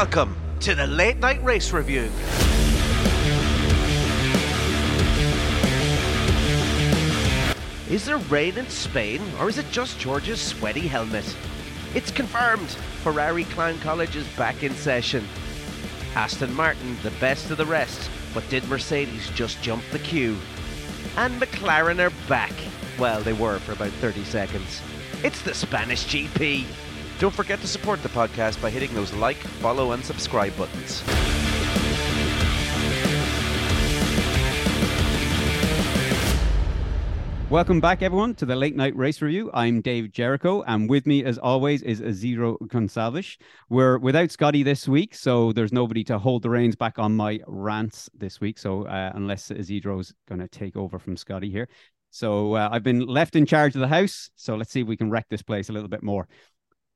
Welcome to the Late Night Race Review. Is there rain in Spain, or is it just George's sweaty helmet? It's confirmed. Ferrari Clown College is back in session. Aston Martin, the best of the rest, but did Mercedes just jump the queue? And McLaren are back. Well, they were for about 30 seconds. It's the Spanish GP. Don't forget to support the podcast by hitting those like, follow, and subscribe buttons. Welcome back, everyone, to the Late Night Race Review. I'm Dave Jericho, and with me, as always, is Isidro Gonçalves. We're without Scotty this week, so there's nobody to hold the reins back on my rants this week. So, uh, unless Isidro's going to take over from Scotty here. So, uh, I've been left in charge of the house. So, let's see if we can wreck this place a little bit more.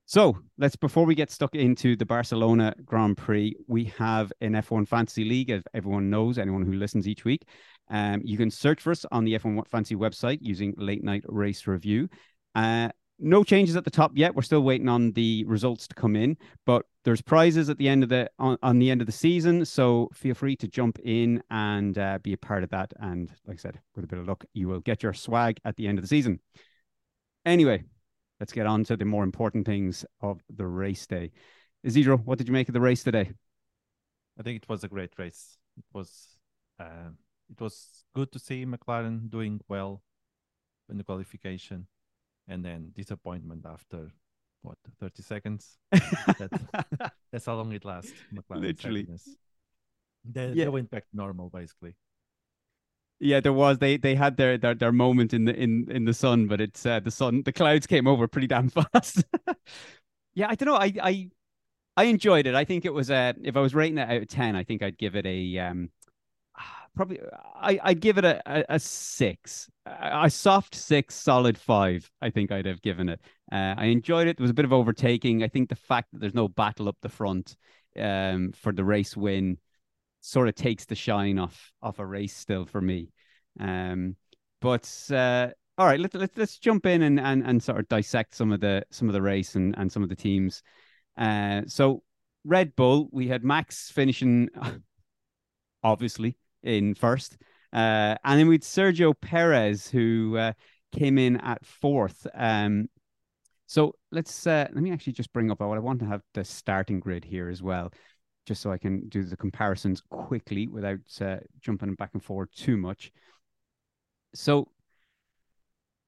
So let's before we get stuck into the Barcelona Grand Prix, we have an F1 Fantasy League, as everyone knows, anyone who listens each week. Um, you can search for us on the F1 Fantasy website using Late Night Race Review. Uh, no changes at the top yet. We're still waiting on the results to come in, but there's prizes at the end of the on, on the end of the season. So feel free to jump in and uh, be a part of that. And like I said, with a bit of luck, you will get your swag at the end of the season. Anyway, let's get on to the more important things of the race day. Isidro, what did you make of the race today? I think it was a great race. It was uh, it was good to see McLaren doing well in the qualification, and then disappointment after what 30 seconds. that's, that's how long it lasts. McLaren Literally, they, yeah. they went back to normal basically. Yeah, there was. They they had their their, their moment in the in in the sun, but it's uh, the sun the clouds came over pretty damn fast. yeah, I don't know. I I I enjoyed it. I think it was uh if I was rating it out of ten, I think I'd give it a um probably I I'd give it a a, a six, a, a, soft six, solid five. I think I'd have given it. Uh, I enjoyed it. There was a bit of overtaking. I think the fact that there's no battle up the front um for the race win sort of takes the shine off off a race still for me. Um, but uh, all right, let's let's let's jump in and, and and sort of dissect some of the some of the race and and some of the teams. Uh, so Red Bull, we had Max finishing obviously in first, uh, and then we had Sergio Perez who uh, came in at fourth. Um, so let's uh, let me actually just bring up. What I want to have the starting grid here as well just so I can do the comparisons quickly without uh, jumping back and forward too much. So,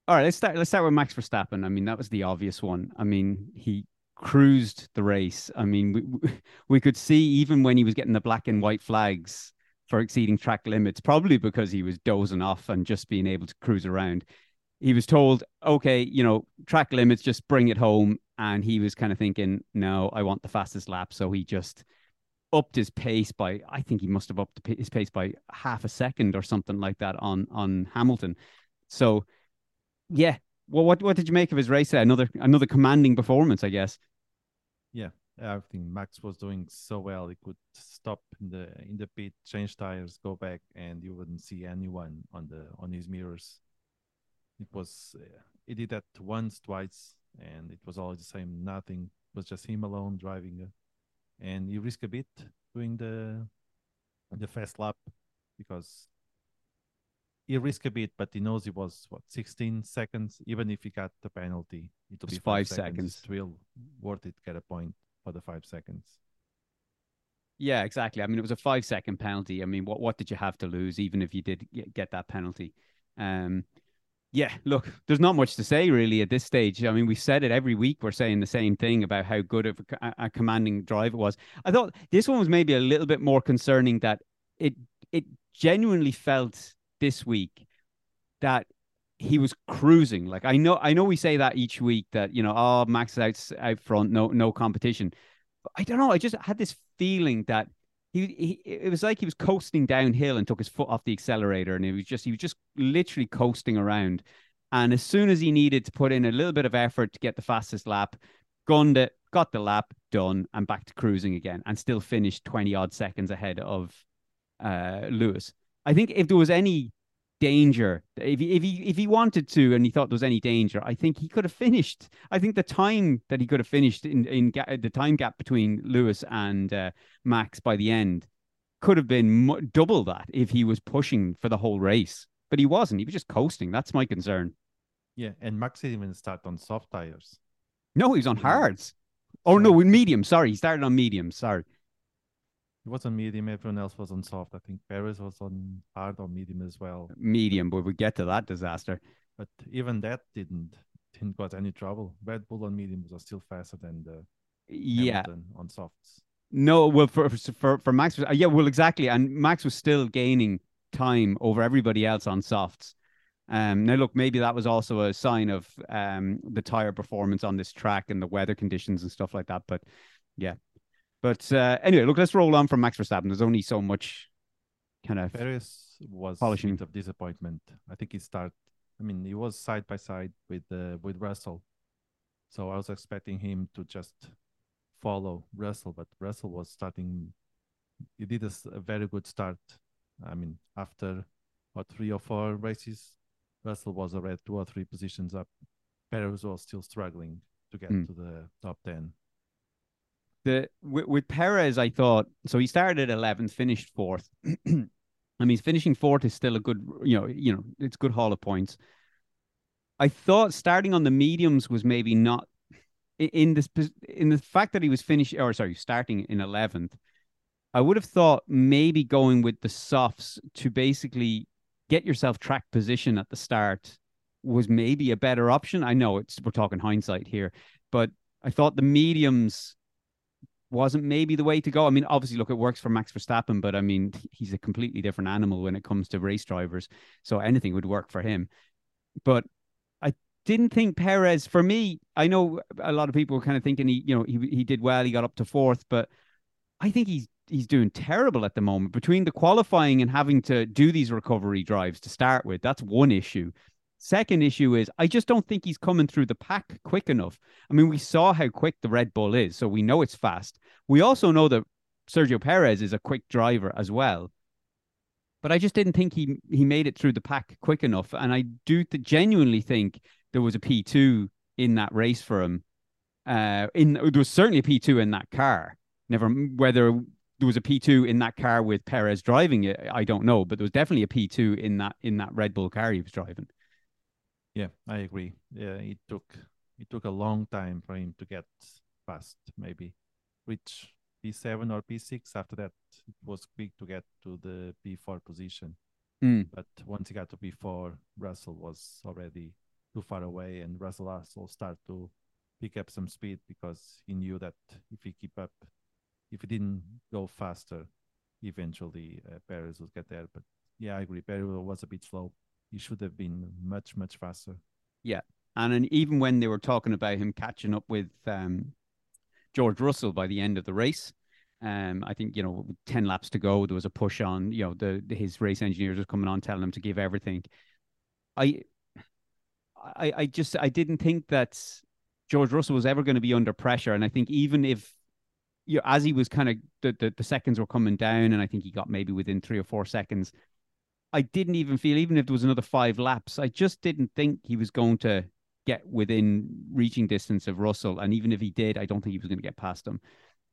all right, let's start. Let's start with Max Verstappen. I mean, that was the obvious one. I mean, he cruised the race. I mean, we we could see even when he was getting the black and white flags for exceeding track limits, probably because he was dozing off and just being able to cruise around. He was told, okay, you know, track limits, just bring it home. And he was kind of thinking, no, I want the fastest lap. So he just upped his pace by I think he must have upped his pace by half a second or something like that on on Hamilton. So yeah, well, what what did you make of his race? There? Another another commanding performance, I guess. Yeah, I think Max was doing so well. He could stop in the in the pit, change tires, go back, and you wouldn't see anyone on the on his mirrors. It was uh, he did that once, twice, and it was always the same. Nothing it was just him alone driving and you risk a bit doing the the fast lap because he risk a bit, but he knows it was what 16 seconds. Even if he got the penalty, it'll be five, five seconds. seconds. Still worth it. Get a point for the five seconds. Yeah, exactly. I mean, it was a five second penalty. I mean, what what did you have to lose, even if you did get that penalty? Um, yeah, look, there's not much to say really at this stage. I mean, we've said it every week. We're saying the same thing about how good of a, a, commanding drive it was. I thought this one was maybe a little bit more concerning that it it genuinely felt this week that he was cruising. Like I know, I know we say that each week that you know, oh, Max is out out front, no no competition. But I don't know. I just had this feeling that he, he it was like he was coasting downhill and took his foot off the accelerator and he was just he was just literally coasting around. And as soon as he needed to put in a little bit of effort to get the fastest lap gunned it got the lap done and back to cruising again and still finished 20 odd seconds ahead of uh lewis. I think if there was any danger. If he, if he if he wanted to and he thought there was any danger, I think he could have finished. I think the time that he could have finished in in ga- the time gap between Lewis and uh, Max by the end could have been double that if he was pushing for the whole race. But he wasn't. He was just coasting. That's my concern. Yeah, and Max didn't even start on soft tires. No, he was on hards. Oh no, with medium. Sorry, he started on medium. Sorry. He was on medium. Everyone else was on soft. I think Perez was on hard or medium as well. Medium, but we get to that disaster. But even that didn't didn't cause any trouble. Red Bull on mediums was still faster than the Yeah. Hamilton on softs. No, well, for for for Max, was- yeah, well, exactly, and Max was still gaining time over everybody else on softs. Um, now look, maybe that was also a sign of um the tire performance on this track and the weather conditions and stuff like that. But yeah, but uh, anyway, look, let's roll on from Max Verstappen. There's only so much kind of Perez was Polishing. of disappointment. I think he start. I mean, he was side by side with uh, with Russell, so I was expecting him to just follow Russell, but Russell was starting. He did a very good start. I mean, after what three or four races, Russell was already two or three positions up. Perez was still struggling to get Hmm. to the top ten. The with, with Perez, I thought so. He started at eleventh, finished fourth. I mean, finishing fourth is still a good, you know, you know, it's good haul of points. I thought starting on the mediums was maybe not in this in the fact that he was finishing or sorry, starting in eleventh. I would have thought maybe going with the softs to basically get yourself track position at the start was maybe a better option. I know it's we're talking hindsight here, but I thought the mediums wasn't maybe the way to go. I mean, obviously, look, it works for Max Verstappen, but I mean, he's a completely different animal when it comes to race drivers. So anything would work for him. But I didn't think Perez, for me, I know a lot of people were kind of thinking he, you know, he he did well, he got up to fourth, but I think he's he's doing terrible at the moment. Between the qualifying and having to do these recovery drives to start with, that's one issue. Second issue is I just don't think he's coming through the pack quick enough. I mean, we saw how quick the Red Bull is, so we know it's fast. We also know that Sergio Perez is a quick driver as well. But I just didn't think he he made it through the pack quick enough, and I do th- genuinely think there was a P two in that race for him. Uh, in there was certainly a P two in that car. Never whether there was a P two in that car with Perez driving it, I don't know, but there was definitely a P two in that in that Red Bull car he was driving. Yeah, I agree. Yeah, it took it took a long time for him to get past maybe reach P7 or P6. After that, it was quick to get to the P4 position. Mm. But once he got to P4, Russell was already too far away, and Russell also started to pick up some speed because he knew that if he keep up, if he didn't go faster, eventually uh, Perez would get there. But yeah, I agree. Perez was a bit slow. He should have been much much faster. Yeah, and then even when they were talking about him catching up with um, George Russell by the end of the race, um, I think you know, ten laps to go, there was a push on. You know, the, the his race engineers were coming on, telling him to give everything. I, I, I just I didn't think that George Russell was ever going to be under pressure, and I think even if you know, as he was kind of the, the the seconds were coming down, and I think he got maybe within three or four seconds. I didn't even feel, even if there was another five laps, I just didn't think he was going to get within reaching distance of Russell. And even if he did, I don't think he was going to get past him.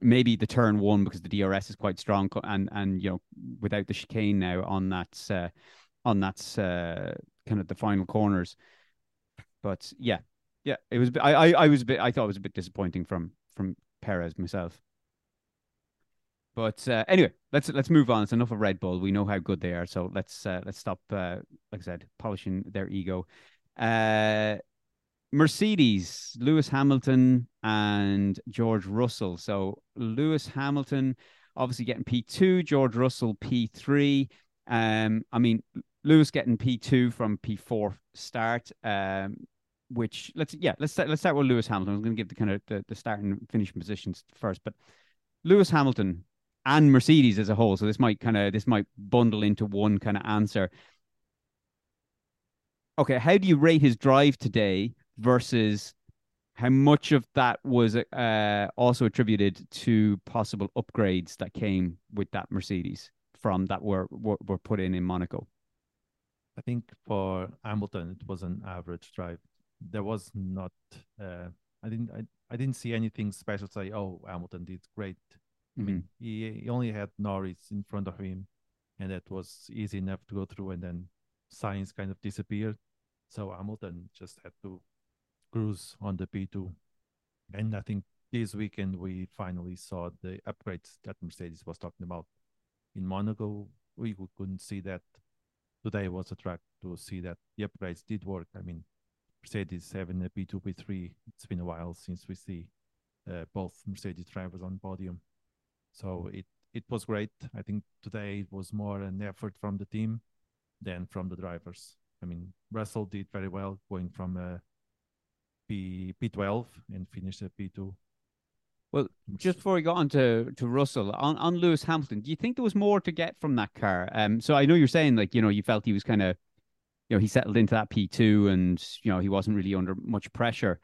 Maybe the turn one because the DRS is quite strong, and and you know without the chicane now on that uh, on that uh, kind of the final corners. But yeah, yeah, it was. I I, I was a bit. I thought it was a bit disappointing from from Perez myself. But uh, anyway, let's let's move on. It's enough of Red Bull. We know how good they are, so let's uh, let's stop. Uh, like I said, polishing their ego. Uh, Mercedes, Lewis Hamilton and George Russell. So Lewis Hamilton obviously getting P2, George Russell P3. Um, I mean, Lewis getting P2 from P4 start. Um, which let's yeah, let's start, let's start with Lewis Hamilton. I'm going to give the kind of the, the start and finishing positions first, but Lewis Hamilton and Mercedes as a whole. So this might kind of this might bundle into one kind of answer. Okay, how do you rate his drive today versus how much of that was uh, also attributed to possible upgrades that came with that Mercedes from that were were, were put in in Monaco? I think for Hamilton it was an average drive. There was not. Uh, I didn't. I, I didn't see anything special. Say, oh, Hamilton did great. I mean, he, he only had Norris in front of him, and that was easy enough to go through. And then Sainz kind of disappeared, so Hamilton just had to cruise on the P2. And I think this weekend we finally saw the upgrades that Mercedes was talking about. In Monaco, we couldn't see that. Today was a track to see that the upgrades did work. I mean, Mercedes having a P2, P3. It's been a while since we see uh, both Mercedes drivers on podium. So it it was great. I think today it was more an effort from the team than from the drivers. I mean, Russell did very well going from a P P12 and finished at P2. Well, just before we got on to, to Russell, on, on Lewis Hamilton, do you think there was more to get from that car? Um, so I know you're saying like, you know, you felt he was kind of, you know, he settled into that P2 and, you know, he wasn't really under much pressure.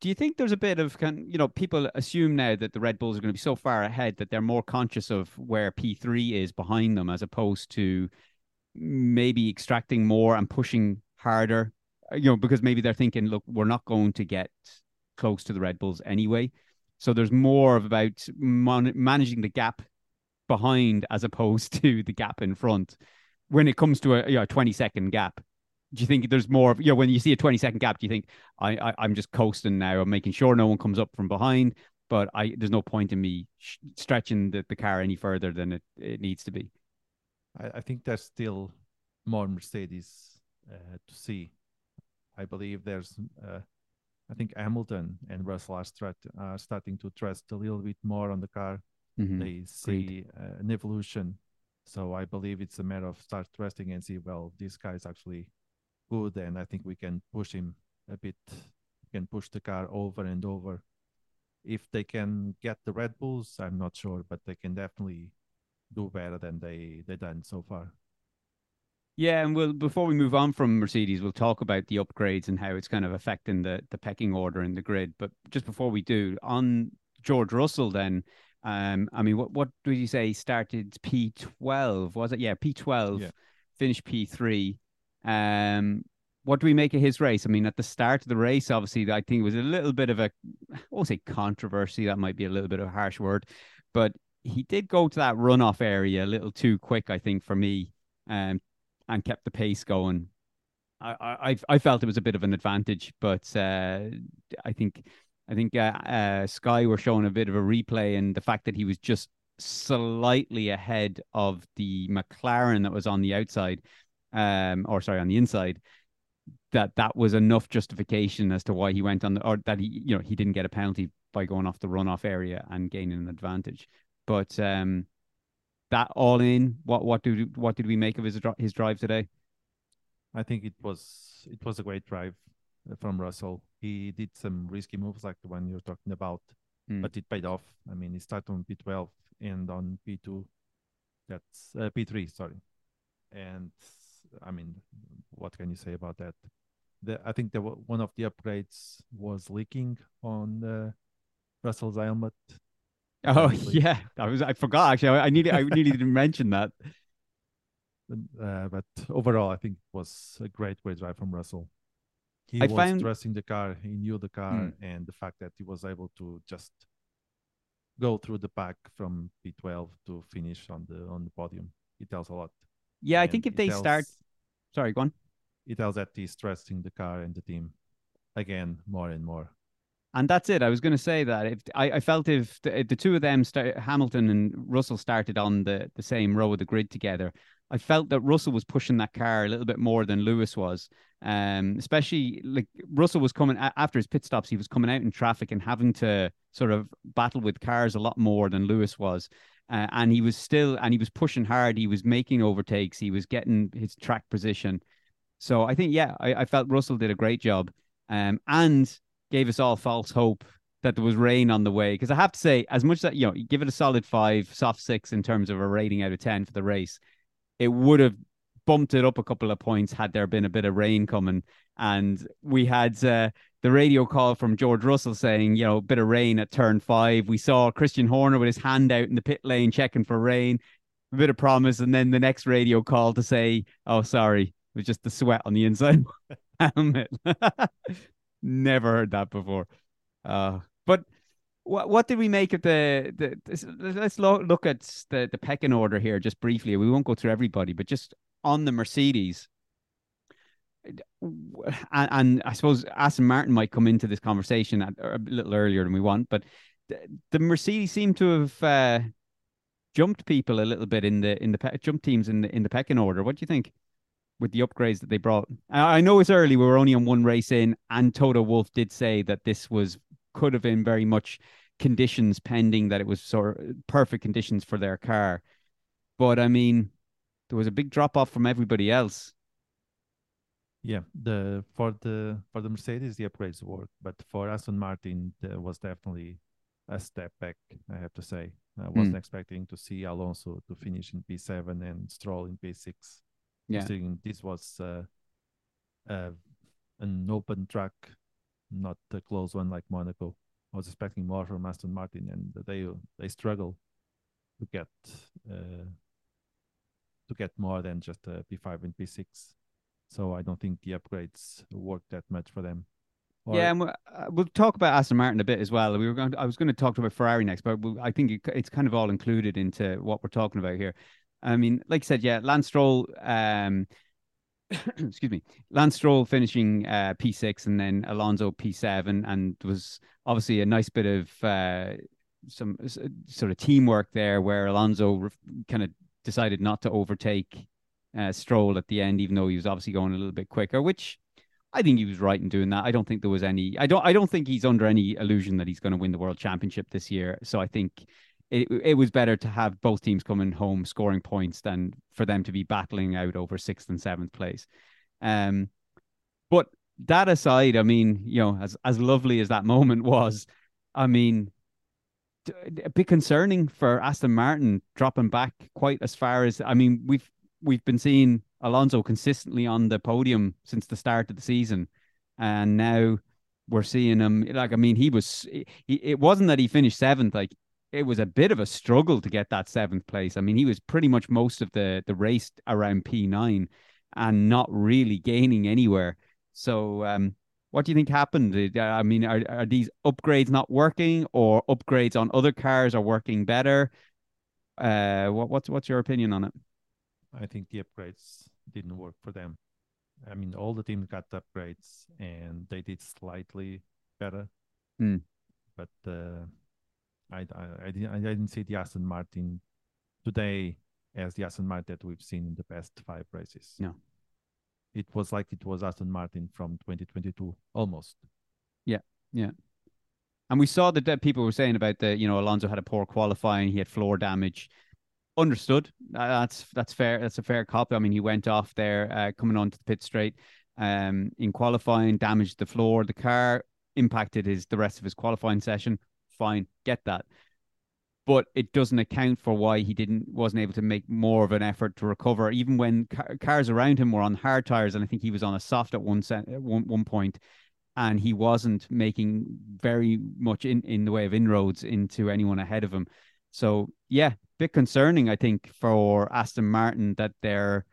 Do you think there's a bit of kind, you know, people assume now that the Red Bulls are going to be so far ahead that they're more conscious of where P3 is behind them as opposed to maybe extracting more and pushing harder, uh, you know, because maybe they're thinking, look, we're not going to get close to the Red Bulls anyway. So there's more of about man- managing the gap behind as opposed to the gap in front when it comes to a you know, 20 second gap. Do you think there's more of, you know, when you see a 20 second gap, do you think I, I I'm just coasting now, I'm making sure no one comes up from behind, but I there's no point in me sh- stretching the, the car any further than it, it needs to be. I, I think there's still more Mercedes uh, to see. I believe there's, uh, I think Hamilton and Russell are, start, are starting to trust a little bit more on the car. Mhm. They see uh, an evolution. So I believe it's a matter of start trusting and see, well, these guys actually good. And I think we can push him a bit, can push the car over and over. If they can get the Red Bulls, I'm not sure, but they can definitely do better than they they done so far. Yeah, and we'll before we move on from Mercedes, we'll talk about the upgrades and how it's kind of affecting the the pecking order in the grid. But just before we do, on George Russell, then, um, I mean, what what did you say? Started P twelve, was it? Yeah, P twelve, Yeah. finished P three. Um, what do we make of his race? I mean, at the start of the race, obviously, I think it was a little bit of a, I won't say controversy. That might be a little bit of a harsh word, but he did go to that runoff area a little too quick, I think, for me. Um, and kept the pace going. I I I felt it was a bit of an advantage, but uh, I think I think uh, uh, Sky were showing a bit of a replay, and the fact that he was just slightly ahead of the McLaren that was on the outside, um, or sorry, on the inside, that that was enough justification as to why he went on the, or that he you know he didn't get a penalty by going off the runoff area and gaining an advantage. But um, that all in, what what do what did we make of his his drive today? I think it was it was a great drive from Russell. He did some risky moves like the one you're talking about, Mm. but it paid off. I mean, he started on P12 and on P2, that's uh, P3, sorry. And I mean, what can you say about that? The, I think the one of the upgrades was leaking on uh, Russell's helmet. Oh yeah, I was I forgot actually. I, I nearly I nearly didn't mention that. Uh, but overall, I think it was a great, great drive from Russell. He I was found- trusting the car. He knew the car, and the fact that he was able to just go through the pack from P12 to finish on the on the podium, it tells a lot. Yeah, I think if they tells- start, sorry, go on. it tells that he's trusting the car and the team again more and more. And that's it. I was going to say that if I, I felt if the, if the two of them, start, Hamilton and Russell, started on the, the same row of the grid together, I felt that Russell was pushing that car a little bit more than Lewis was. Um, especially like Russell was coming after his pit stops, he was coming out in traffic and having to sort of battle with cars a lot more than Lewis was. Uh, and he was still, and he was pushing hard. He was making overtakes. He was getting his track position. So I think, yeah, I, I felt Russell did a great job. Um, and gave us all false hope that there was rain on the way. Because I have to say, as much that you know, you give it a solid five, soft six in terms of a rating out of ten for the race, it would have bumped it up a couple of points had there been a bit of rain coming. And we had uh, the radio call from George Russell saying, you know, a bit of rain at turn five. We saw Christian Horner with his hand out in the pit lane checking for rain, a bit of promise, and then the next radio call to say, oh, sorry, it was just the sweat on the inside. Never heard that before. Uh, but what what did we make of the the? Let's lo- look at the the pecking order here just briefly. We won't go through everybody, but just on the Mercedes. And, and I suppose Aston Martin might come into this conversation at, a little earlier than we want, but the, the Mercedes seem to have uh, jumped people a little bit in the in the jump teams in the in the pecking order. What do you think? with the upgrades that they brought. I know it's early. We were only on one race in, and Toto Wolff did say that this was could have been very much conditions pending that it was sort of perfect conditions for their car. But I mean, there was a big drop off from everybody else. Yeah, the for the for the Mercedes the upgrades work, but for Aston Martin there was definitely a step back. I have to say, I wasn't mm. expecting to see Alonso to finish in P seven and Stroll in P six. Yeah. Considering this was uh, uh, an open track, not a close one like Monaco. I was expecting more from Aston Martin, and they they struggle to get uh, to get more than just a P5 and P6. So I don't think the upgrades work that much for them. Or... Yeah, and we'll, uh, we'll, talk about Aston Martin a bit as well. We were going. To, I was going to talk about Ferrari next, but I think it, it's kind of all included into what we're talking about here. I mean, like I said, yeah, Lance Stroll, um, excuse me, Lance Stroll finishing uh, P6 and then Alonso P7, and was obviously a nice bit of uh, some sort of teamwork there where Alonso kind of decided not to overtake uh, Stroll at the end, even though he was obviously going a little bit quicker, which I think he was right in doing that. I don't think there was any. I don't. I don't think he's under any illusion that he's going to win the world championship this year. So I think it it was better to have both teams coming home scoring points than for them to be battling out over sixth and seventh place. Um, but that aside, I mean, you know, as as lovely as that moment was, I mean, a bit concerning for Aston Martin dropping back quite as far as I mean, we've we've been seeing Alonso consistently on the podium since the start of the season, and now we're seeing him like I mean, he was he, it wasn't that he finished seventh, like it was a bit of a struggle to get that seventh place. I mean, he was pretty much most of the the race around P9 and not really gaining anywhere. So, um, what do you think happened? I mean, are, are these upgrades not working, or upgrades on other cars are working better? Uh, what, what's what's your opinion on it? I think the upgrades didn't work for them. I mean, all the teams got upgrades and they did slightly better, mm. but uh, I, I, I, didn't, I didn't see the Aston Martin today as the Aston Martin that we've seen in the past five races. No. It was like it was Aston Martin from 2022, almost. Yeah, yeah. And we saw that people were saying about the, you know, Alonso had a poor qualifying, he had floor damage. Understood. That's that's fair. That's a fair cop. I mean, he went off there uh, coming onto the pit straight um, in qualifying, damaged the floor, the car impacted his the rest of his qualifying session fine, get that. But it doesn't account for why he didn't wasn't able to make more of an effort to recover, even when car, cars around him were on hard tires, and I think he was on a soft at one set, one one point, and he wasn't making very much in in the way of inroads into anyone ahead of him. So yeah, bit concerning, I think, for Aston Martin that they're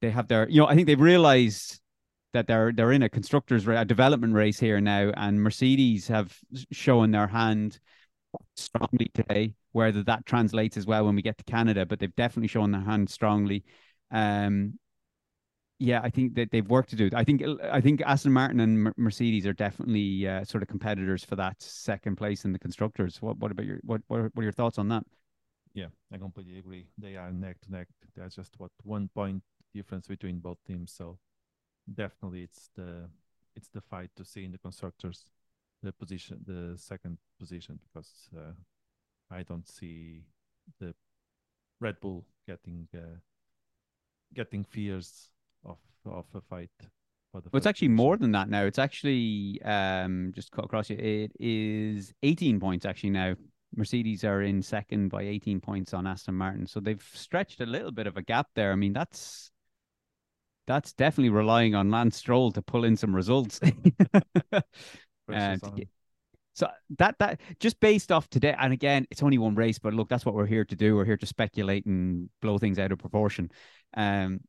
they have their you know I think they've realized that they're they're in a constructors a development race here now, and Mercedes have shown their hand strongly today. Whether that translates as well when we get to Canada, but they've definitely shown their hand strongly. Um, yeah, I think that they've work to do. I think I think Aston Martin and Mercedes are definitely uh, sort of competitors for that second place in the constructors. What what about your what what are, what are your thoughts on that? Yeah, I completely agree. They are neck to neck. There's just what one point difference between both teams. So definitely it's the it's the fight to see in the constructors the position the second position because uh, I don't see the Red Bull getting uh, getting fears of of a fight. For the well, it's actually more than that now. It's actually um, just cut across you. It is 18 points actually now. Mercedes are in second by 18 points on Aston Martin, so they've stretched a little bit of a gap there. I mean, that's that's definitely relying on Lance Stroll to pull in some results. so that that just based off today, and again, it's only one race, but look, that's what we're here to do. We're here to speculate and blow things out of proportion. Um,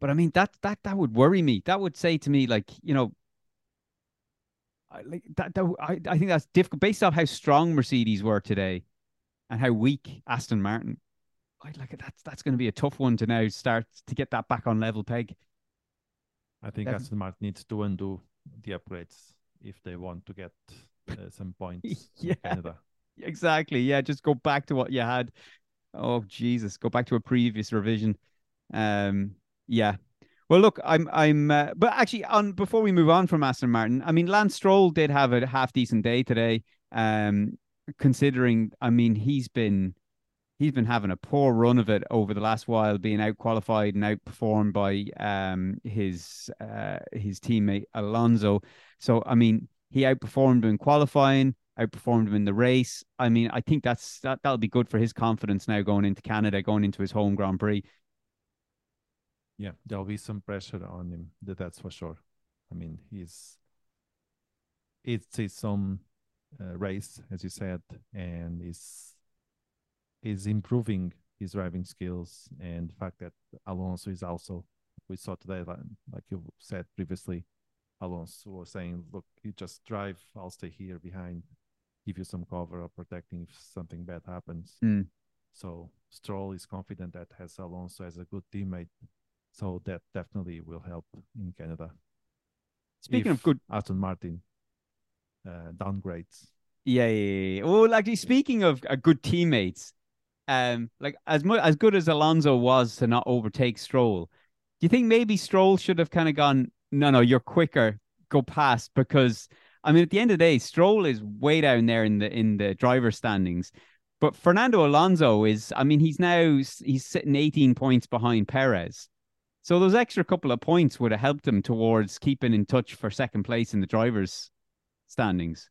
But I mean that that that would worry me. That would say to me like you know. I, like that, that I, I think that's difficult based off how strong Mercedes were today and how weak Aston Martin. I like that's that's going to be a tough one to now start to get that back on level peg. I think Definitely. Aston Martin needs to undo the upgrades if they want to get uh, some points Yeah. Canada. Exactly. Yeah, just go back to what you had. Oh Jesus, go back to a previous revision. Um, yeah. Well, look, I'm, I'm, uh, but actually, on before we move on from Aston Martin, I mean, Lance Stroll did have a half decent day today. Um, considering, I mean, he's been, he's been having a poor run of it over the last while, being out qualified and outperformed by um his uh his teammate Alonso. So, I mean, he outperformed him in qualifying, outperformed him in the race. I mean, I think that's that that'll be good for his confidence now going into Canada, going into his home Grand Prix. Yeah, there'll be some pressure on him. That that's for sure. I mean, he's it's his own uh, race, as you said, and is is improving his driving skills and the fact that Alonso is also we saw today, like, like you said previously, Alonso was saying, "Look, you just drive. I'll stay here behind, give you some cover or protecting if something bad happens." Mm. So Stroll is confident that has Alonso as a good teammate. So that definitely will help in Canada. Speaking If of good Aston Martin uh, downgrades. Yeah, yeah, yeah. Well, actually, speaking of uh, good teammates, um, like as much as good as Alonso was to not overtake Stroll, do you think maybe Stroll should have kind of gone? No, no, you're quicker. Go past because I mean, at the end of the day, Stroll is way down there in the in the driver standings, but Fernando Alonso is. I mean, he's now he's sitting 18 points behind Perez. So those extra couple of points would have helped him towards keeping in touch for second place in the drivers' standings.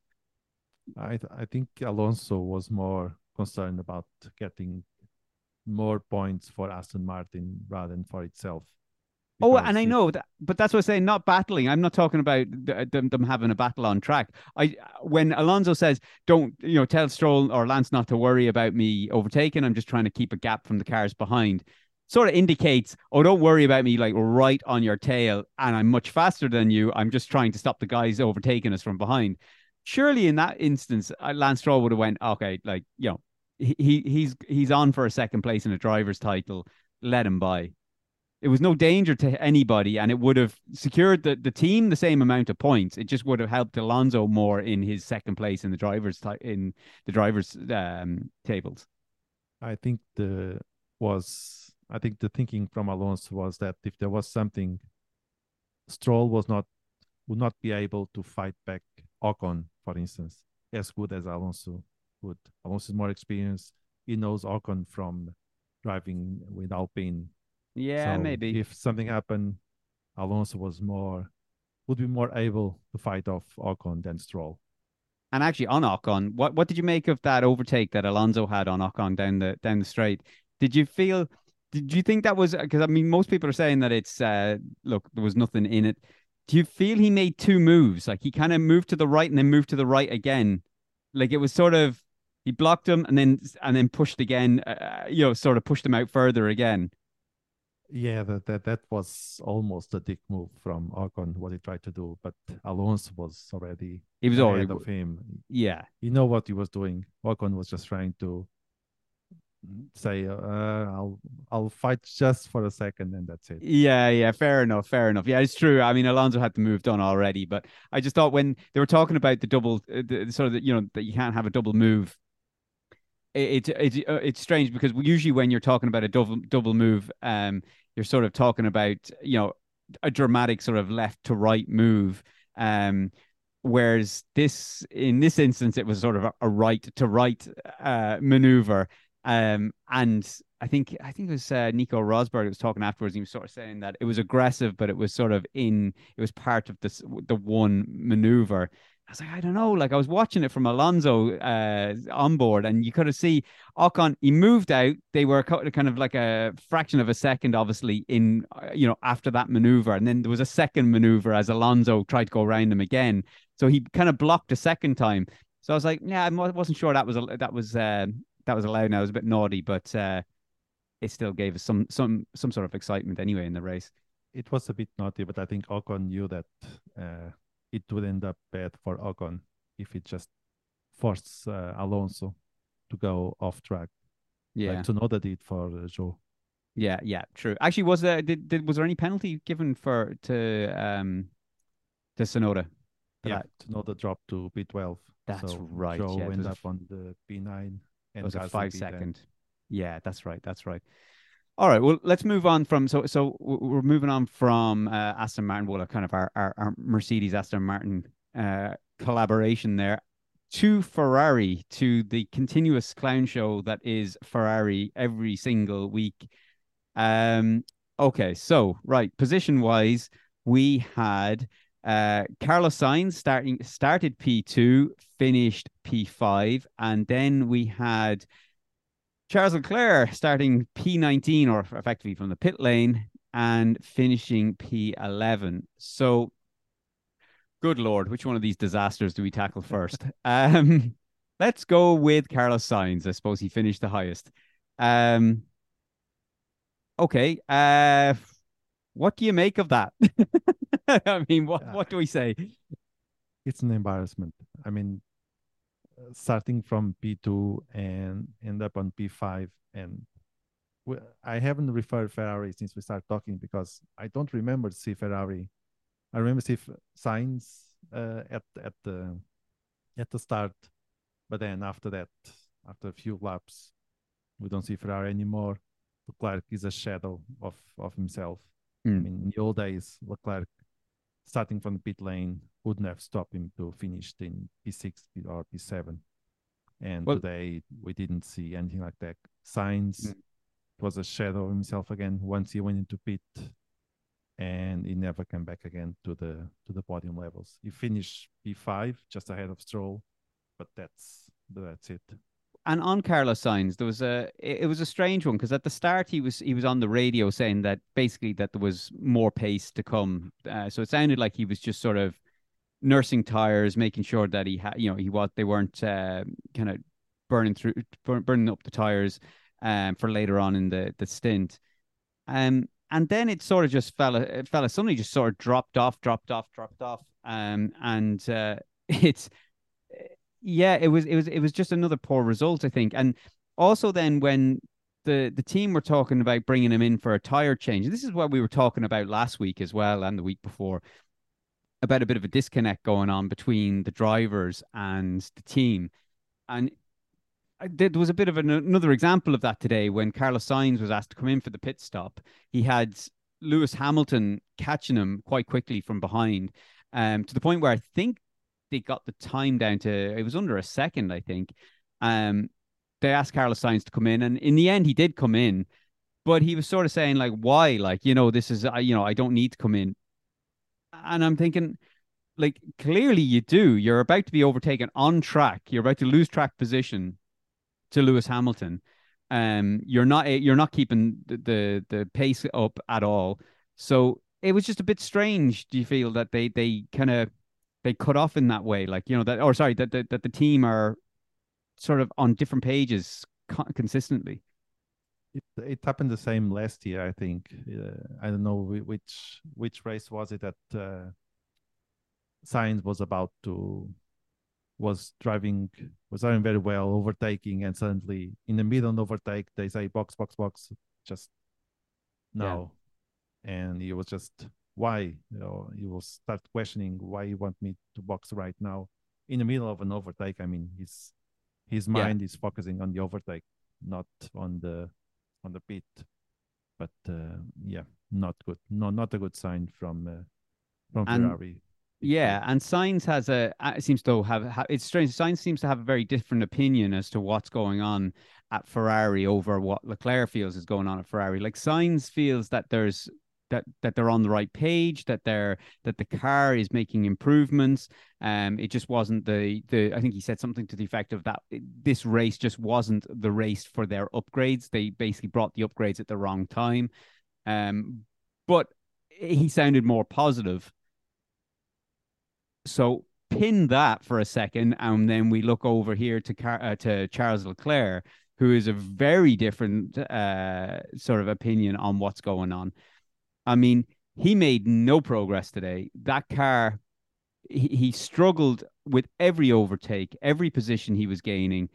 I th- I think Alonso was more concerned about getting more points for Aston Martin rather than for itself. Oh, and I know that, but that's what I'm saying. Not battling. I'm not talking about th- uh, them, them having a battle on track. I when Alonso says, "Don't you know, tell Stroll or Lance not to worry about me overtaking. I'm just trying to keep a gap from the cars behind." Sort of indicates, "Oh, don't worry about me, like right on your tail, and I'm much faster than you. I'm just trying to stop the guys overtaking us from behind." Surely, in that instance, uh, Lance Stroll would have went, "Okay, like you know, he, he he's he's on for a second place in a driver's title. Let him by." it was no danger to anybody and it would have secured the, the team the same amount of points it just would have helped alonso more in his second place in the drivers in the drivers um tables I think the was I think the thinking from Alonso was that if there was something, Stroll was not would not be able to fight back Ocon, for instance, as good as Alonso would. Alonso is more experienced. He knows Ocon from driving with Alpine. yeah So maybe if something happened, Alonso was more would be more able to fight off Ocon than Stroll. and actually on ocon what what did you make of that overtake that alonso had on ocon down the down the straight did you feel did you think that was because i mean most people are saying that it's uh look there was nothing in it. Do you feel he made two moves? Like he kind of moved to the right and then moved to the right again. Like it was sort of he blocked him and then and then pushed again uh, you know sort of pushed him out further again. Yeah, that, that that was almost a dick move from Ocon what he tried to do, but Alonso was already he was ahead already of him. yeah. You know what he was doing. Ocon was just trying to say, uh, "I'll I'll fight just for a second, and that's it." Yeah, yeah, fair enough, fair enough. Yeah, it's true. I mean, Alonso had to move done already, but I just thought when they were talking about the double, uh, the, sort of, the, you know, that you can't have a double move. It, it's it's uh, it's strange because usually when you're talking about a double double move, um, you're sort of talking about you know a dramatic sort of left to right move, um, whereas this in this instance it was sort of a, a right to right uh maneuver, um, and I think I think it was uh, Nico Rosberg was talking afterwards. He was sort of saying that it was aggressive, but it was sort of in it was part of this the one maneuver. I was like, I don't know. Like I was watching it from Alonso uh, on board, and you could have see Ocon. He moved out. They were kind of like a fraction of a second, obviously, in uh, you know after that maneuver, and then there was a second maneuver as Alonso tried to go around him again. So he kind of blocked a second time. So I was like, yeah, I wasn't sure that was a, that was uh, that was allowed. Now it was a bit naughty, but uh, it still gave us some some some sort of excitement anyway in the race. it was a bit naughty, but I think Ocon knew that uh, it would end up bad for Ocon if it just forced uh, Alonso to go off track. Yeah, Like Tsunoda did for uh, Zhou. yeah, yeah. True. Actually, was there did, did was there any penalty given for to um to Tsunoda? Yeah, that? Tsunoda dropped to P12. That's so right, Zhou yeah, ended up on the P9. And It was a five second. five P10. second. Yeah, that's right. That's right. All right. Well, let's move on from so so we're moving on from uh, Aston Martin, well, kind of our our, our Mercedes Aston Martin uh, collaboration there to Ferrari to the continuous clown show that is Ferrari every single week. Um. Okay. So right, position wise, we had uh Carlos Sainz starting started P2, finished P5, and then we had Charles Leclerc starting P19 or effectively from the pit lane and finishing P11. So good lord, which one of these disasters do we tackle first? um let's go with Carlos Sainz. I suppose he finished the highest. Um okay. Uh what do you make of that? I mean, what Yeah. what do we say? It's an embarrassment. I mean, uh, starting from P2 and end up on P5. And we- I haven't referred Ferrari since we started talking because I don't remember see Ferrari. I remember see Sainz uh, at at the at the start, but then after that, after a few laps, we don't see Ferrari anymore. Leclerc is a shadow of of himself. I Hmm. mean, in the old days, Leclerc starting from the pit lane wouldn't have stopped him to finish in P6 or P7. And Well- today we didn't see anything like that. Sainz Mm. was a shadow of himself again once he went into pit, and he never came back again to the to the podium levels. He finished P5 just ahead of Stroll, but that's that's it. And on Carlos Sainz, there was a it, was a strange one because at the start he was he was on the radio saying that basically that there was more pace to come. Uh, so it sounded like he was just sort of nursing tires, making sure that he had you know he was they weren't uh, kind of burning through burn, burning up the tires um for later on in the the stint. Um and then it sort of just fell it fell suddenly just sort of dropped off, dropped off, dropped off. Um and uh it's yeah, it was it was it was just another poor result, I think. And also then when the the team were talking about bringing him in for a tire change, this is what we were talking about last week as well and the week before about a bit of a disconnect going on between the drivers and the team. And there was a bit of an, another example of that today when Carlos Sainz was asked to come in for the pit stop. He had Lewis Hamilton catching him quite quickly from behind, um, to the point where I think they got the time down to it was under a second, I think. Um, they asked Carlos Sainz to come in, and in the end, he did come in, but he was sort of saying like, "Why? Like, you know, this is, I- you know, I don't need to come in." And I'm thinking, like, clearly you do. You're about to be overtaken on track. You're about to lose track position to Lewis Hamilton. Um, you're not you're not keeping the, the the pace up at all. So it was just a bit strange. Do you feel that they they kind of they cut off in that way, like you know that, or sorry, that that, that the team are sort of on different pages co- consistently. It it happened the same last year, I think. Uh, I don't know which which race was it that uh, Sainz was about to was driving was driving very well, overtaking, and suddenly in the middle of overtake they say box box box, just Yeah. no, and he was just why you know he will start questioning why you want me to box right now in the middle of an overtake. I mean his his Yeah. mind is focusing on the overtake, not on the on the pit. But uh, yeah, not good. No, not a good sign from uh, from And- Ferrari. Yeah, and Sainz has a uh, it seems to have, ha it's strange. Sainz seems to have a very different opinion as to what's going on at Ferrari over what Leclerc feels is going on at Ferrari. Like Sainz feels that there's that that they're on the right page, that they're that the car is making improvements. Um, it just wasn't the the. I think he said something to the effect of that this race just wasn't the race for their upgrades. They basically brought the upgrades at the wrong time. Um, but he sounded more positive. So pin that for a second, and then we look over here to Car- uh, to Charles Leclerc, who is a very different uh, sort of opinion on what's going on. I mean, he made no progress today. That car, he, he struggled with every overtake, every position he was gaining.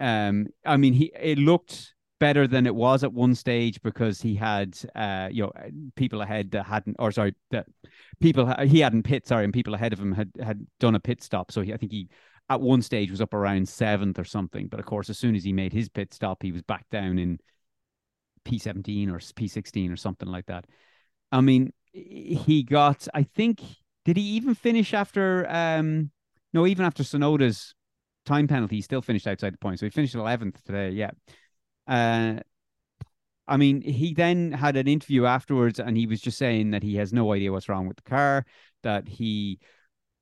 Um, I mean, he it looked better than it was at one stage because he had uh you know people ahead that hadn't or sorry that people he hadn't pit sorry and people ahead of him had had done a pit stop so he, I think he at one stage was up around seventh or something but of course as soon as he made his pit stop he was back down in P17 or P16 or something like that I mean he got I think did he even finish after um no even after Tsunoda's time penalty he still finished outside the point. So he finished 11th today yeah. Uh, I mean, he then had an interview afterwards, and he was just saying that he has no idea what's wrong with the car, that he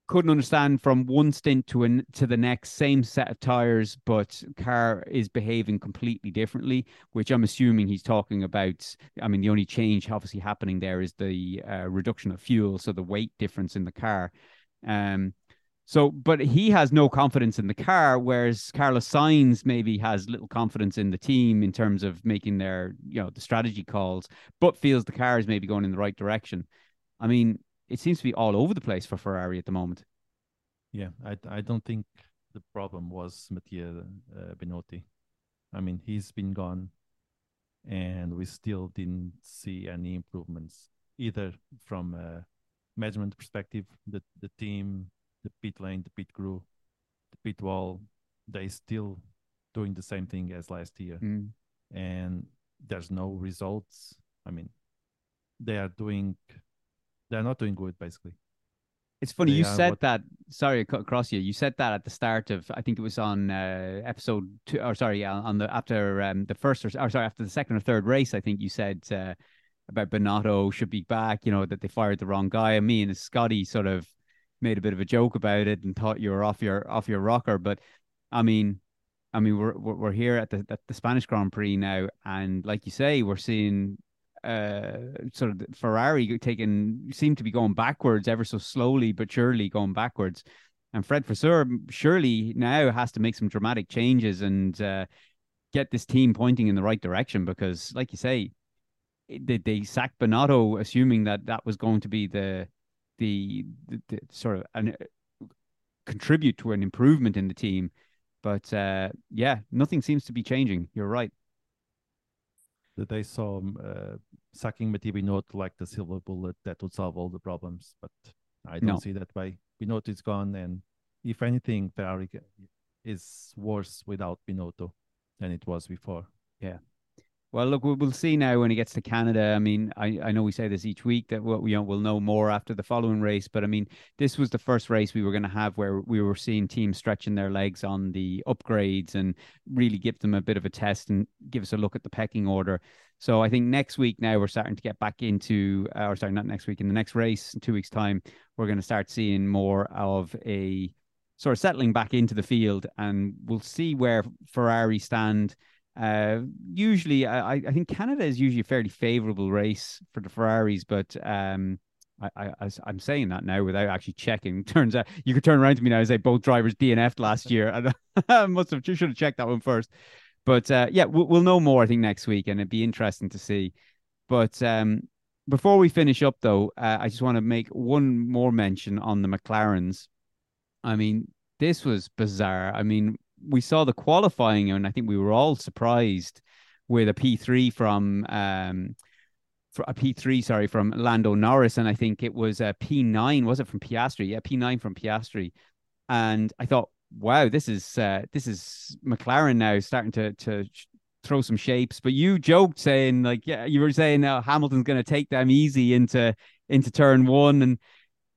couldn't understand from one stint to an, to the next, same set of tires, but car is behaving completely differently. Which I'm assuming he's talking about. I mean, the only change obviously happening there is the uh, reduction of fuel, so the weight difference in the car. Um, so, but he has no confidence in the car, whereas Carlos Sainz maybe has little confidence in the team in terms of making their, you know, the strategy calls, but feels the car is maybe going in the right direction. I mean, it seems to be all over the place for Ferrari at the moment. Yeah, I I don't think the problem was Mattia uh, Binotto. I mean, he's been gone, and we still didn't see any improvements either from a management perspective. The the team the pit lane, the pit crew, the pit wall, they still doing the same thing as last year. Mm. And there's no results. I mean, they are doing, they're not doing good, basically. It's funny They you said what- that. Sorry, cut across you. You said that at the start of. I think it was on uh, episode two, or sorry, on the after um, the first or, or sorry after the second or third race. I think you said uh, about Binotto should be back. You know that they fired the wrong guy. And me and Scotty sort of made a bit of a joke about it and thought you were off your off your rocker. But I mean, I mean we're we're, we're here at the at the Spanish Grand Prix now, and like you say, we're seeing uh sort of Ferrari taking seem to be going backwards ever so slowly but surely going backwards. And Fred Vasseur surely now has to make some dramatic changes and uh, get this team pointing in the right direction because, like you say, they, they sacked Binotto assuming that that was going to be the the, the, the sort of an, contribute to an improvement in the team. But uh, yeah, nothing seems to be changing. You're right. That they saw uh, sacking Mattia Binotto like the silver bullet that would solve all the problems, but I don't No. see that way. Binotto is gone, and if anything, Ferrari is worse without Binotto than it was before. Yeah. Well, look, we'll, see now when he gets to Canada. I mean, I, I know we say this each week that we'll, you know, we'll know more after the following race, but I mean, this was the first race we were going to have where we were seeing teams stretching their legs on the upgrades and really give them a bit of a test and give us a look at the pecking order. So I think next week now we're starting to get back into, uh, or sorry, not next week, in the next race in two weeks' time, we're going to start seeing more of a sort of settling back into the field, and we'll see where Ferrari stand. Uh, usually, I, I think Canada is usually a fairly favorable race for the Ferraris, but um, I, I, I'm saying that now without actually checking. Turns out you could turn around to me now and say both drivers DNF'd last year. I must have should have checked that one first. But uh, yeah, we'll, we'll know more I think next week, and it'd be interesting to see. But um, before we finish up, though, uh, I just want to make one more mention on the McLarens. I mean, this was bizarre. I mean, we saw the qualifying, and I think we were all surprised with a P3 from um, a P3, sorry, from Lando Norris, and I think it was a P9. Was it from Piastri? Yeah, P9 from Piastri. And I thought, wow, this is uh, this is McLaren now starting to to throw some shapes. But you joked saying like, yeah, you were saying uh, Hamilton's going to take them easy into into turn one, and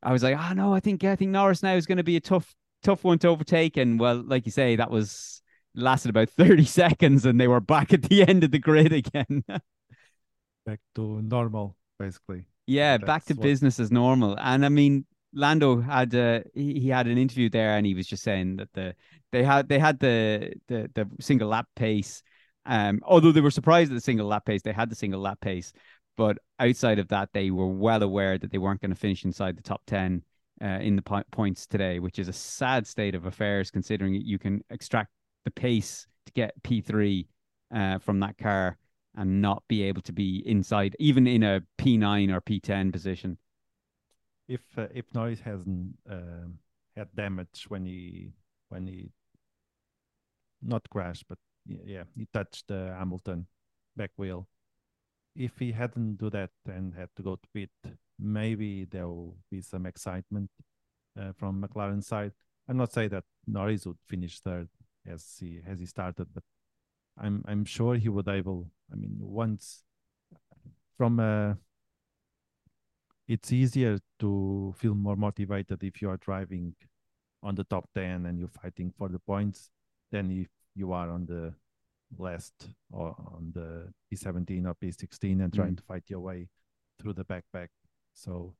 I was like, oh no, I think I think Norris now is going to be a tough tough one to overtake. And well, like you say, that was lasted about 30 seconds and they were back at the end of the grid again. Back to normal, basically. yeah, back to what- business as normal. And I mean, Lando had uh, he, he had an interview there and he was just saying that the they had they had the the, the single lap pace. Um, although they were surprised at the single lap pace, they had the single lap pace. But outside of that, they were well aware that they weren't going to finish inside the top 10 uh, in the po- points today, which is a sad state of affairs considering you can extract the pace to get P3 uh, from that car. and not be able to be inside, even in a P9 or P10 position. If uh, if Norris hasn't uh, had damage when he when he not crashed, but yeah, he touched uh, Hamilton back wheel. If he hadn't do that and had to go to pit, maybe there will be some excitement uh, from McLaren side. I'm not saying that Norris would finish third as he as he started, but I'm I'm sure he would able. I mean, once from a, uh, it's easier to feel more motivated if you are driving on the top ten and you're fighting for the points than if you are on the last or on the P17 or P16 and trying mm. to fight your way through the backpack. So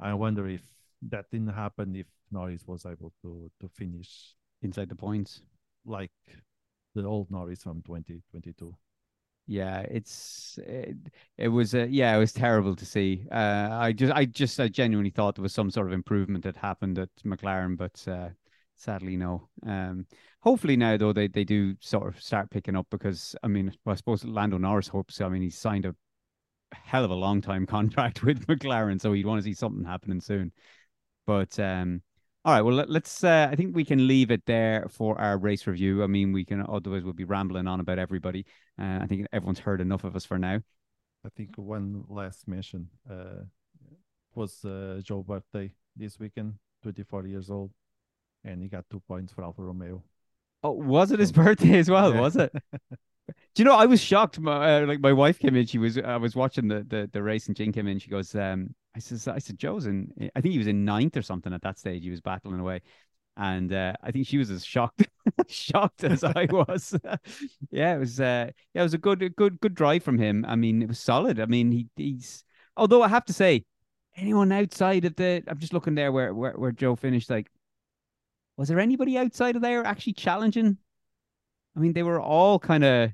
I wonder if that didn't happen if Norris was able to to finish inside the points like the old Norris from 2022. Yeah, it's it, it was uh, yeah, it was terrible to see. Uh, I just I just I genuinely thought there was some sort of improvement that happened at McLaren, but uh, sadly no. Um, hopefully now though they, they do sort of start picking up because I mean well, I suppose Lando Norris hopes. I mean he's signed a hell of a long time contract with McLaren, so he'd want to see something happening soon. But um, all right, well, let, us uh, I think we can leave it there for our race review. I mean, we can otherwise we'll be rambling on about everybody. Uh, I think everyone's heard enough of us for now. I think one last mention uh, was uh, Zhou's birthday this weekend, 24 years old, and he got two points for Alfa Romeo. Oh, was it his birthday as well? Yeah. Was it? Do you know? I was shocked. My, uh, like my wife came in. She was. I was watching the the, the race, and Jane came in. She goes, um, "I said, I said, Zhou's in. I think he was in ninth or something at that stage. He was battling away." And uh, I think she was as shocked, shocked as I was. yeah, it was. Uh, yeah, it was a good, good, good drive from him. I mean, it was solid. I mean, he, he's. Although I have to say, anyone outside of the, I'm just looking there where where, where Joe finished. Like, was there anybody outside of there actually challenging? I mean, they were all kind of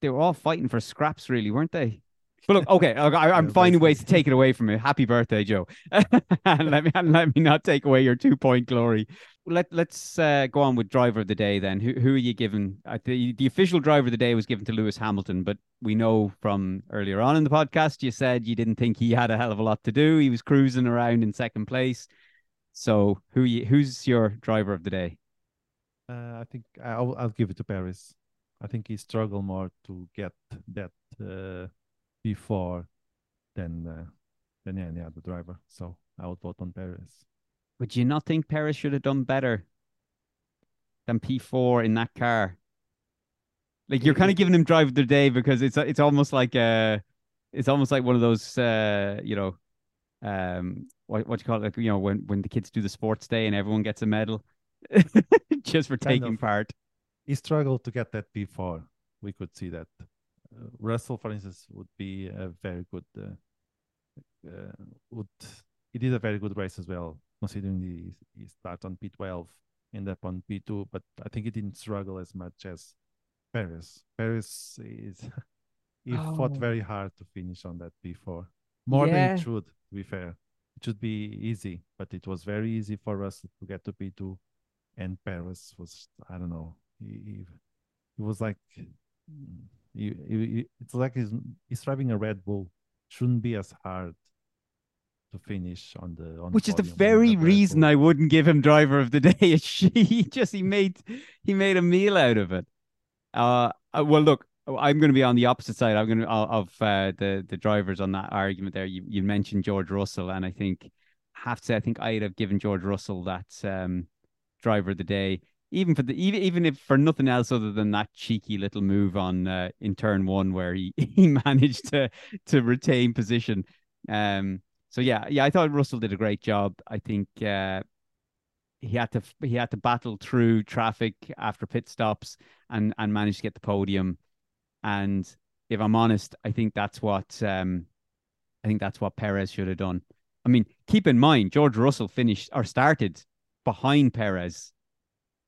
they were all fighting for scraps, really, weren't they? But look, okay, I, am finding ways to take it away from you. Happy birthday, Zhou! and let me and let me not take away your two point glory. Let Let's uh, go on with driver of the day then. Who who are you giving? Uh, the the official driver of the day was given to Lewis Hamilton, but we know from earlier on in the podcast you said you didn't think he had a hell of a lot to do. He was cruising around in second place. So who you, who's your driver of the day? Uh, I think I'll I'll give it to Perez. I think he struggled more to get that uh, before than uh, than any other driver. So I would vote on Perez. Would you not think Perez should have done better than P4 in that car? Like you're kind of giving him drive of the day because it's it's almost like uh it's almost like one of those uh you know um what what you call it like you know when when the kids do the sports day and everyone gets a medal just for kind taking of. part he struggled to get that P4. We could see that. Uh, Russell, for instance, would be a very good. Uh, uh, would he did a very good race as well, considering he, he start on P12, end up on P2. But I think he didn't struggle as much as Perez. Perez is he oh. fought very hard to finish on that P4, more yeah. than it should. To be fair, it should be easy, but it was very easy for Russell to get to P2, and Perez was I don't know he, he was like he, he, it's like he's he's driving a Red Bull. Shouldn't be as hard to finish on the on which is the very reason I wouldn't give him driver of the day. he just he made he made a meal out of it. Uh, uh well, look, I'm going to be on the opposite side. I'm going to of uh, the the drivers on that argument there. You you mentioned George Russell, and I think I have to say I think I'd have given George Russell that um, driver of the day even for the even even if for nothing else other than that cheeky little move on uh, in turn one where he he managed to to retain position. Um. So yeah, yeah, I thought Russell did a great job. I think uh, he had to he had to battle through traffic after pit stops and and managed to get the podium. And if I'm honest, I think that's what um, I think that's what Perez should have done. I mean, keep in mind George Russell finished or started behind Perez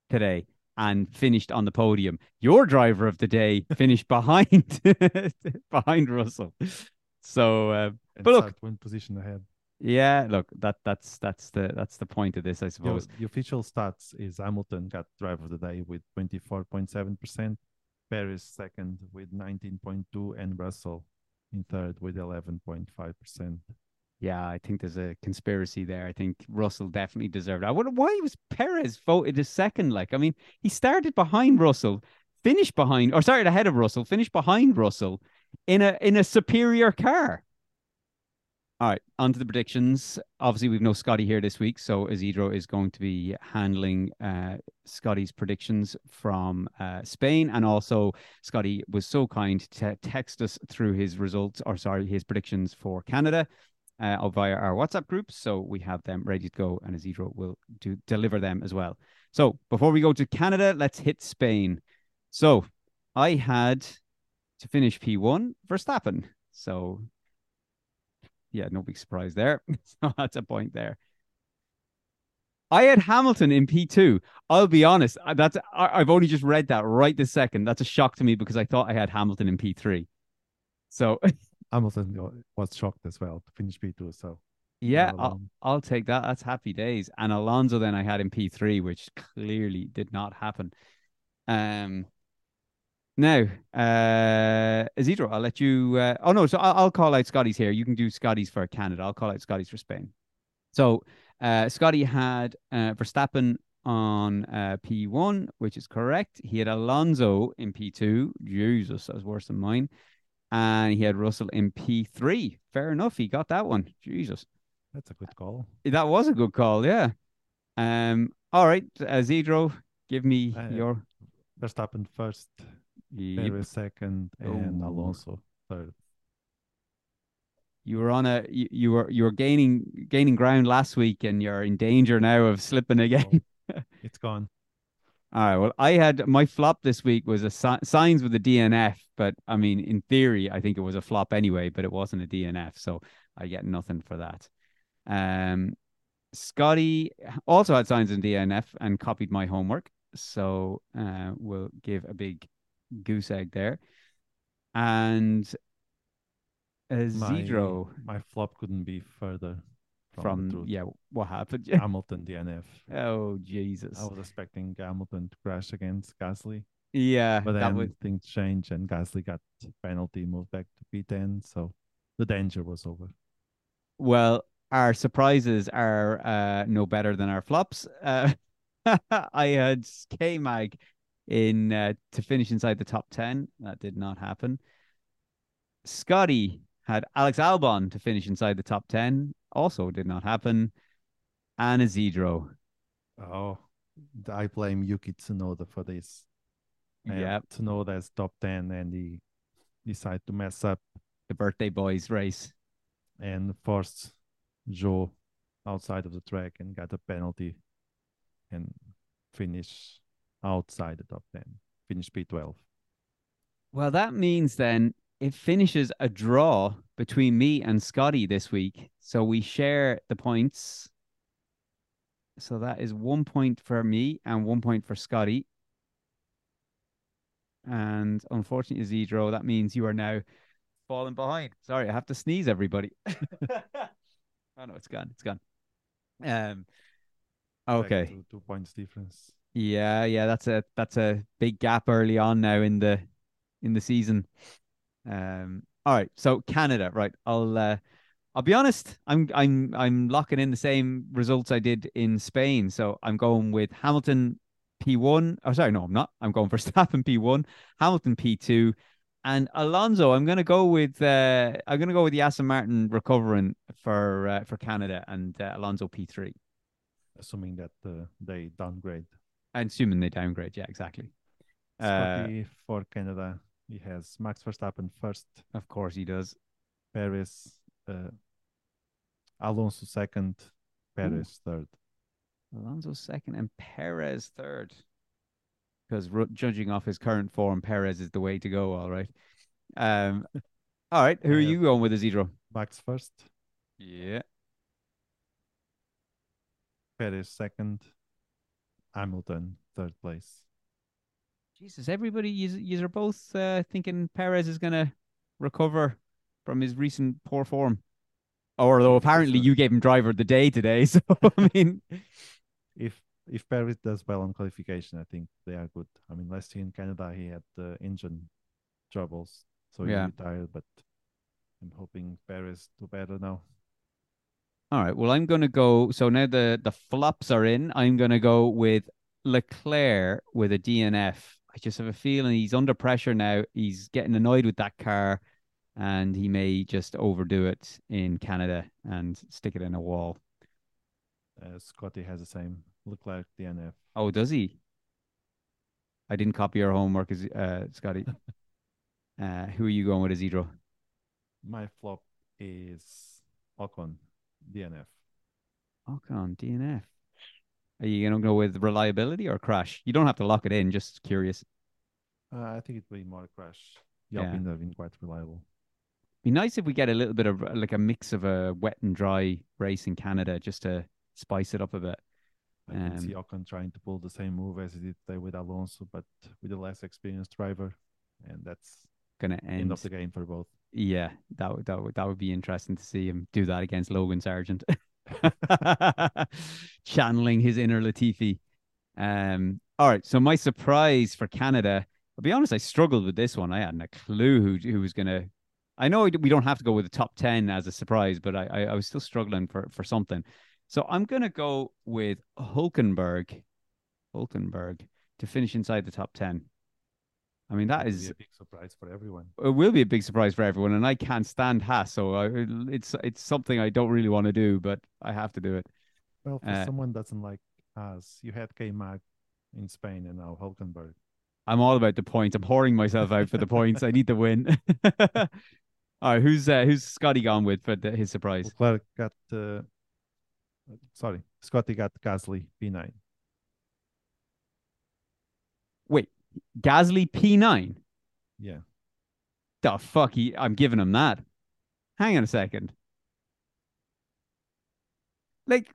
today and finished on the podium. Your driver of the day finished behind behind Russell. So, uh, but look, one position ahead. Yeah, look, that that's that's the that's the point of this, I suppose. The, official stats is Hamilton got driver of the day with twenty four point seven percent, Perez second with 19.2 and Russell in third with 11.5%. Yeah, I think there's a conspiracy there. I think Russell definitely deserved. I wonder why was Perez voted as second. Like, I mean, he started behind Russell, finished behind, or started ahead of Russell, finished behind Russell in a in a superior car. All right, on to the predictions. Obviously, we've no Scotty here this week, so Isidro is going to be handling uh, Scotty's predictions from uh, Spain, and also Scotty was so kind to text us through his results, or sorry, his predictions for Canada uh, via our WhatsApp group. So we have them ready to go, and Isidro will do deliver them as well. So before we go to Canada, let's hit Spain. So I had to finish P1 Verstappen. So yeah, no big surprise there. so that's a point there. I had Hamilton in P2. I'll be honest, uh, that's I've only just read that right this second. That's a shock to me because I thought I had Hamilton in P3. So Hamilton was shocked as well to finish P2. So yeah, I'll, I'll take that. That's happy days. And Alonso then I had in P3, which clearly did not happen. Um, now, uh, Isidro, I'll let you. Uh, oh no, so I'll, I'll call out Scotty's here. You can do Scotty's for Canada. I'll call out Scotty's for Spain. So, uh, Scotty had uh, Verstappen on uh, P1, which is correct. He had Alonso in P2. Jesus, that was worse than mine. And he had Russell in P3. Fair enough. He got that one. Jesus. That's a good call. That was a good call. Yeah. Um. All right, Isidro, give me uh, your Verstappen first. Yep. second, and oh. Alonso third. You were on a you, you were you were gaining gaining ground last week, and you're in danger now of slipping again. Oh, it's gone. All right. Well, I had my flop this week was a si- Sainz with a DNF, but I mean, in theory, I think it was a flop anyway, but it wasn't a DNF, so I get nothing for that. Um, Scotty also had Sainz in DNF and copied my homework, so uh, we'll give a big goose egg there. And Isidro. My, my flop couldn't be further from, from yeah, what happened? Hamilton DNF. Oh Jesus! I was expecting Hamilton to crash against Gasly. Yeah, but then would... things changed and Gasly got penalty, moved back to P10, so the danger was over. Well, our surprises are uh, no better than our flops. Uh, I had K Mag in uh, to finish inside the top 10. That did not happen. Scotty had Alex Albon to finish inside the top 10. Also did not happen. And Isidro. Oh, I blame Yuki Tsunoda for this. Uh, yeah. Tsunoda's top 10 and he decided to mess up the birthday boys race and forced Zhou outside of the track and got a penalty and finish outside the top 10, finish P12. Well, that means then it finishes a draw between me and Scotty this week. So we share the points. So that is one point for me and one point for Scotty. And unfortunately, Zedro, that means you are now falling behind. Sorry, I have to sneeze, everybody. oh no, it's gone. It's gone. Um. Okay. Two, two points difference. Yeah, yeah, that's a that's a big gap early on now in the in the season. Um, all right, so Canada, right? I'll uh, I'll be honest. I'm I'm I'm locking in the same results I did in Spain. So I'm going with Hamilton P1. Oh, sorry, no, I'm not. I'm going for Verstappen P1, Hamilton P2, and Alonso. I'm going to go with uh, I'm going to go with the Aston Martin recovering for uh, for Canada and uh, Alonso P3. Assuming that uh, they downgrade I'm assuming they downgrade. Yeah, exactly. Scotty uh, for Canada. He has Max Verstappen first. Of course, he does. Perez, uh, Alonso second, Perez third. Alonso second and Perez third. Because judging off his current form, Perez is the way to go. All right. Um. all right. Who are you going with, Isidro? Max first. Yeah. Perez second. Hamilton, third place. Jesus, everybody, you are both uh, thinking Perez is going to recover from his recent poor form. Although apparently you gave him driver of the day today, so I mean, if if Perez does well on qualification, I think they are good. I mean, last year in Canada, he had the engine troubles, so he Yeah. retired. But I'm hoping Perez do better now. All right. Well, I'm going to go. So now the the flops are in. I'm going to go with Leclerc with a DNF. I just have a feeling he's under pressure now. He's getting annoyed with that car, and he may just overdo it in Canada and stick it in a wall. Uh, Scotty has the same. Leclerc DNF. Oh, does he? I didn't copy your homework, as uh, Scotty. uh, who are you going with, Isidro? My flop is Ocon DNF. Ocon DNF. Are you going to go with reliability or crash? You don't have to lock it in. Just curious. Uh, I think it will be more crash. Yeah. Alpine have been quite reliable. Be nice if we get a little bit of uh, like a mix of a wet and dry race in Canada just to spice it up a bit. I can see Um, Ocon trying to pull the same move as he did today with Alonso, but with a less experienced driver, and that's Gonna end end. of the game for both. Yeah, that would that would that would be interesting to see him do that against Logan Sargeant, channeling his inner Latifi. Um, all right. So my surprise for Canada. I'll be honest. I struggled with this one. I hadn't a clue who who was gonna. I know we don't have to go with the top ten as a surprise, but I I, I was still struggling for for something. So I'm gonna go with Hulkenberg, Hulkenberg to finish inside the top ten. I mean that be a big surprise for everyone. it will be a big surprise for everyone, and I can't stand Haas, so I, it's it's something I don't really want to do, but I have to do it. Well, for Uh, someone doesn't like us, you had K Mag in Spain and now Hulkenberg. I'm all about the points. I'm pouring myself out for the points. I need to win. all right, who's uh, who's Scotty gone with for the, his surprise? Leclerc got, uh, sorry, Scotty got Gasly P9. Wait, Gasly P9. Yeah. The fuck? He, I'm giving him that. Hang on a second. Like,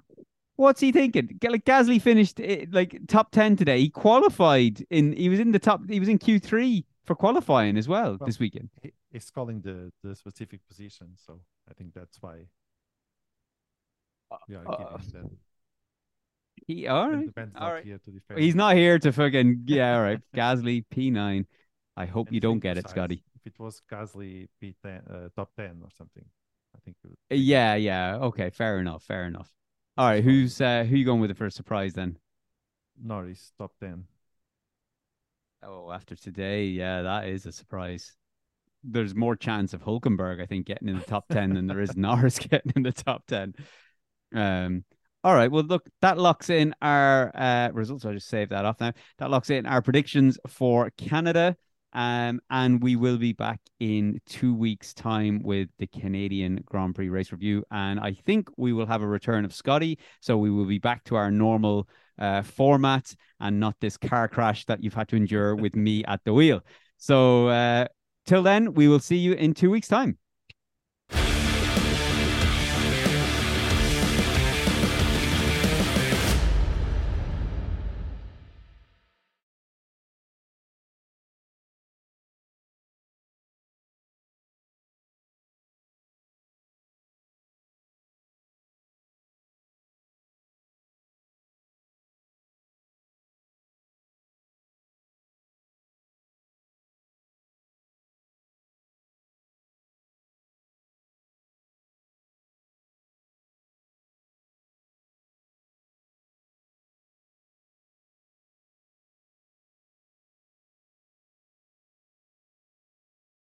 what's he thinking? Like Gasly finished eh, like top ten today. He qualified in. He was in the top. He was in Q three for qualifying as well, Well, this weekend. He, he's calling the, the specific position, so I think that's why Yeah, uh, giving that. He all right. all right. here to defend. He's not here to fucking yeah. All right, Gasly P nine. I hope And you don't get it, precise, Scotty. If it was Gasly P10, uh, top 10 or something, I think Uh, Yeah, yeah. Okay, fair enough. Fair enough. All right, who's uh, who you going with it for a surprise then? Norris top 10. Oh, after today, yeah, that is a surprise. There's more chance of Hulkenberg, I think, getting in the top ten than there is Norris getting in the top ten. Um, all right, well, look, that locks in our uh, results. I'll just save that off now. That locks in our predictions for Canada. Um, and we will be back in two weeks' time with the Canadian Grand Prix race review. And I think we will have a return of Scotty. So we will be back to our normal uh, format and not this car crash that you've had to endure with me at the wheel. So uh, till then, we will see you in two weeks' time.